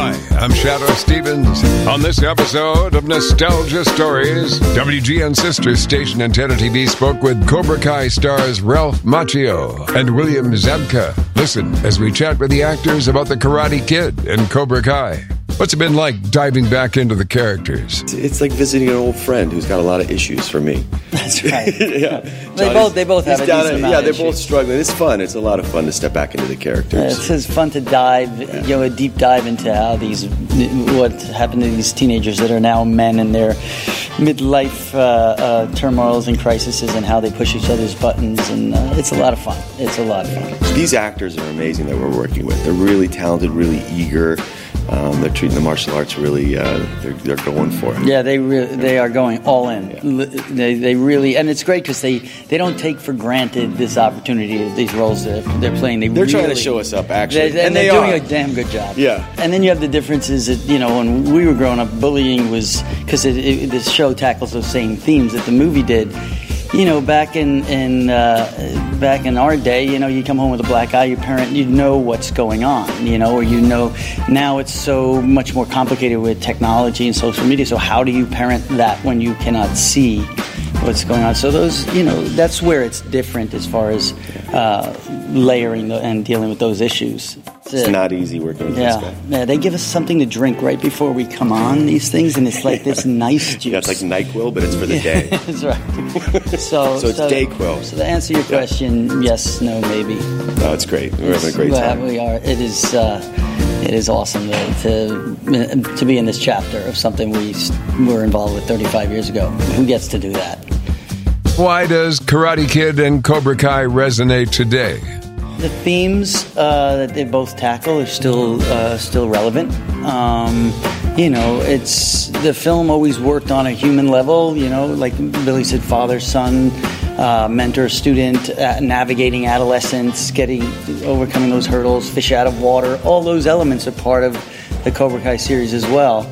Hi, I'm Shadoe Stevens. On this episode of Nostalgia Stories, WGN Sister Station Antenna TV spoke with Cobra Kai stars Ralph Macchio and William Zabka. Listen as we chat with the actors about the Karate Kid and Cobra Kai. What's it been like diving back into the characters? It's like visiting an old friend who's got a lot of issues for me. That's right. yeah, They both- they both have he's a down decent at- amount Yeah, they're issues. both struggling. It's fun. It's a lot of fun to step back into the characters. It's, it's fun to dive, you know, a deep dive into how these, what happened to these teenagers that are now men and their midlife uh, uh, turmoils and crises and how they push each other's buttons. And uh, it's a lot of fun. It's a lot of fun. These actors are amazing that we're working with. They're really talented, really eager. Um, they're treating the martial arts really. Uh, they're, they're going for it. Yeah, they re- they are going all in. Li- They, they really, and it's great because they, they don't take for granted this opportunity, these roles that they're playing. They They're trying to show us up, actually. They, and, And they're they doing are. a damn good job. Yeah. And then you have the differences that you know when we were growing up, bullying was because it, it, this show tackles those same themes that the movie did. You know, back in in uh, back in our day, you know, you come home with a black eye, your parent, you know what's going on, you know, or you know. Now it's so much more complicated with technology and social media. So how do you parent that when you cannot see what's going on? So those, you know, that's where it's different as far as uh, layering and dealing with those issues. It's not easy working with Yeah. this guy. yeah, they give us something to drink right before we come on these things, and it's like this nice juice. Yeah, it's like Nyquil, but it's for the day. That's right. So, So it's Dayquil. So to answer your question, yes, no, maybe. Oh, it's great. We're having a great Well, time. We are. It is. Uh, it is awesome to, to to be in this chapter of something we were involved with 35 years ago. Who gets to do that? Why does Karate Kid and Cobra Kai resonate today? The themes uh, that they both tackle are still uh, still relevant. Um, you know, it's the film always worked on a human level. You know, like Billy said, father son, uh, mentor student, uh, navigating adolescence, getting overcoming those hurdles, fish out of water. All those elements are part of the Cobra Kai series as well.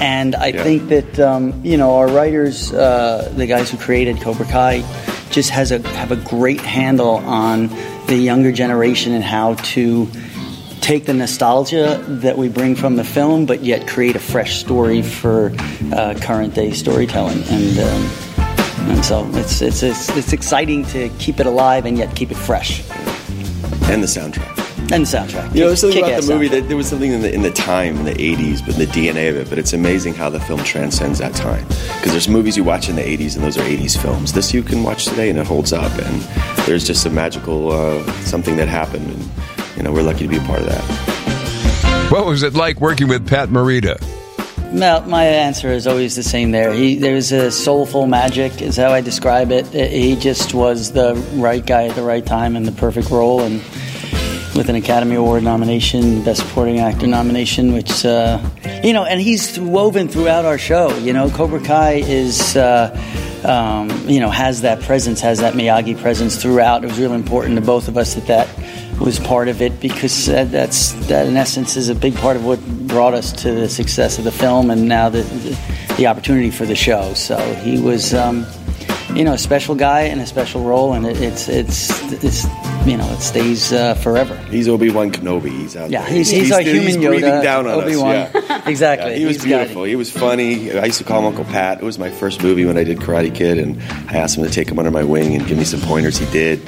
And I Yeah. think that um, you know our writers, uh, the guys who created Cobra Kai, just has a have a great handle on the younger generation and how to take the nostalgia that we bring from the film, but yet create a fresh story for uh, current day storytelling. And um, and so it's, it's it's it's exciting to keep it alive and yet keep it fresh. And the soundtrack. And the soundtrack. You know, there's something about Kick-ass the movie soundtrack. that there was something in the, in the time, in the 80s, but in the DNA of it. But it's amazing how the film transcends that time. Because there's movies you watch in the 80s, and those are 80s films. This you can watch today, and it holds up. And there's just a magical uh, something that happened. And, you know, we're lucky to be a part of that. What was it like working with Pat Morita? Well, my answer is always the same there. He, there's a soulful magic, is how I describe it. He just was the right guy at the right time in the perfect role, and with an Academy Award nomination, Best Supporting Actor nomination, which, uh, you know, and he's woven throughout our show. You know, Cobra Kai is. Uh, um, you know, has that presence, has that Miyagi presence throughout. It was really important to both of us that that was part of it because that, that's that in essence is a big part of what brought us to the success of the film and now the the, the opportunity for the show. So he was, um, you know, a special guy in a special role, and it, it's it's it's you know it stays uh, forever. He's Obi Wan Kenobi. He's out Yeah, there. he's, he's, our human he's Yoda. breathing down on Obi-Wan. us. Yeah. exactly. Yeah, he was He's beautiful. He was funny. I used to call him Uncle Pat. It was my first movie when I did Karate Kid, and I asked him to take him under my wing and give me some pointers. He did.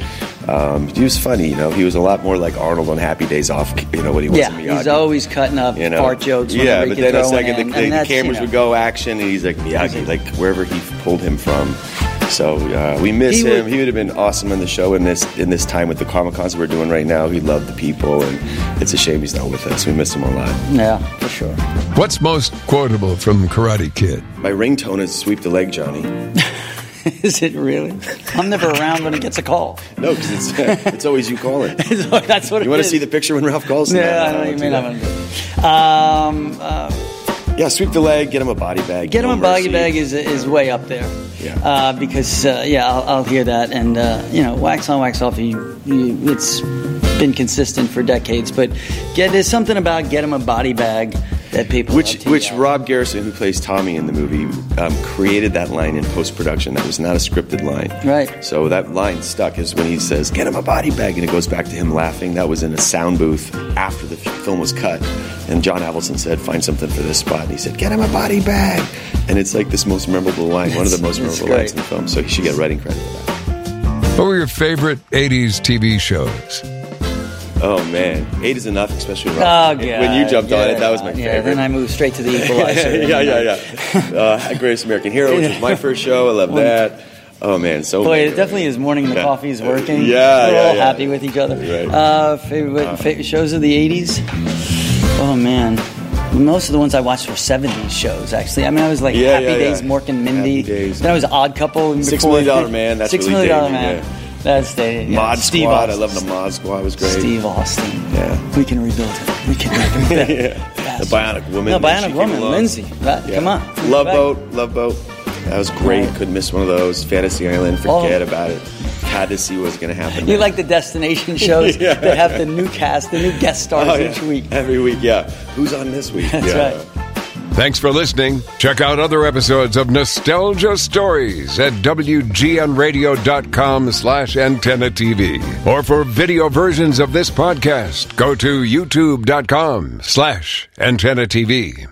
Um, he was funny. You know, he was a lot more like Arnold on Happy Days Off. You know, when he was Yeah, in Miyagi. he's always cutting up you know, fart jokes. Yeah, but then a second, one second, in, the, and the that's, you cameras know, would go action, and he's like Miyagi, like wherever he pulled him from. So uh, we miss He him. would- he would have been awesome in the show in this in this time with the Comic Cons we're doing right now. He loved the people, and it's a shame he's not with us. We miss him a lot. Yeah, for sure. What's most quotable from Karate Kid? My ringtone is "Sweep the leg, Johnny." Is it really? I'm never around when it gets a call. No, because it's it's always you calling. That's what You it want to see the picture when Ralph calls? Yeah, No, I know you don't mean. do I'm that. gonna. Um, uh, Yeah, sweep the leg, get him a body bag. Get him no a body bag is is way up there. Yeah. Uh, because uh, yeah, I'll, I'll hear that, and uh, you know, wax on, wax off. You, you, it's been consistent for decades, but get there's something about get him a body bag that people Which love to which yell. Rob Garrison, who plays Tommy in the movie, um, created that line in post production. That was not a scripted line. Right. So that line stuck is when he says, "Get him a body bag," and it goes back to him laughing. That was in a sound booth after the film was cut, and John Avildsen said, "Find something for this spot," and he said, "Get him a body bag," and it's like this most memorable line, one of the most It's memorable lines in the film. So he should get writing credit for that. What were your favorite 80s TV shows? Oh man, eight is enough, especially when, Oh, God. when you jumped on it. That was my yeah, favorite. Then I moved straight to the Equalizer. yeah, yeah, yeah. Uh, Greatest American Hero, which was my first show. I love that. Oh man, so Boy, it definitely is morning. The Yeah. coffee is working. Yeah, we're yeah, all yeah. happy with each other. Right. Uh, favorite, favorite shows of the '80s. Oh man, most of the ones I watched were '70s shows. Actually, I mean, I was like Yeah, Happy yeah, Days, yeah. Mork and Mindy. Happy Days. Then I was Odd Couple. Six Million Dollar Man, that's Six really Million Dollar Man. That's dated. Yeah. Mod Steve Squad. I love the Mod Squad. Was great. Steve Austin. Yeah. We can rebuild it. We can rebuild it. yeah. The Bionic Woman. No, Bionic Woman. Lindsay. Yeah. Come on. Love Back. Boat. Love Boat. That was great. Right. Couldn't miss one of those. Fantasy Island. Forget Oh. about it. Had to see what's going to happen. You like the destination shows Yeah. that have the new cast, the new guest stars Oh, each week. Every week, yeah. Who's on this week? That's yeah. right. Thanks for listening. Check out other episodes of Nostalgia Stories at WGNradio.com slash antenna TV. Or for video versions of this podcast, go to YouTube.com slash antenna TV.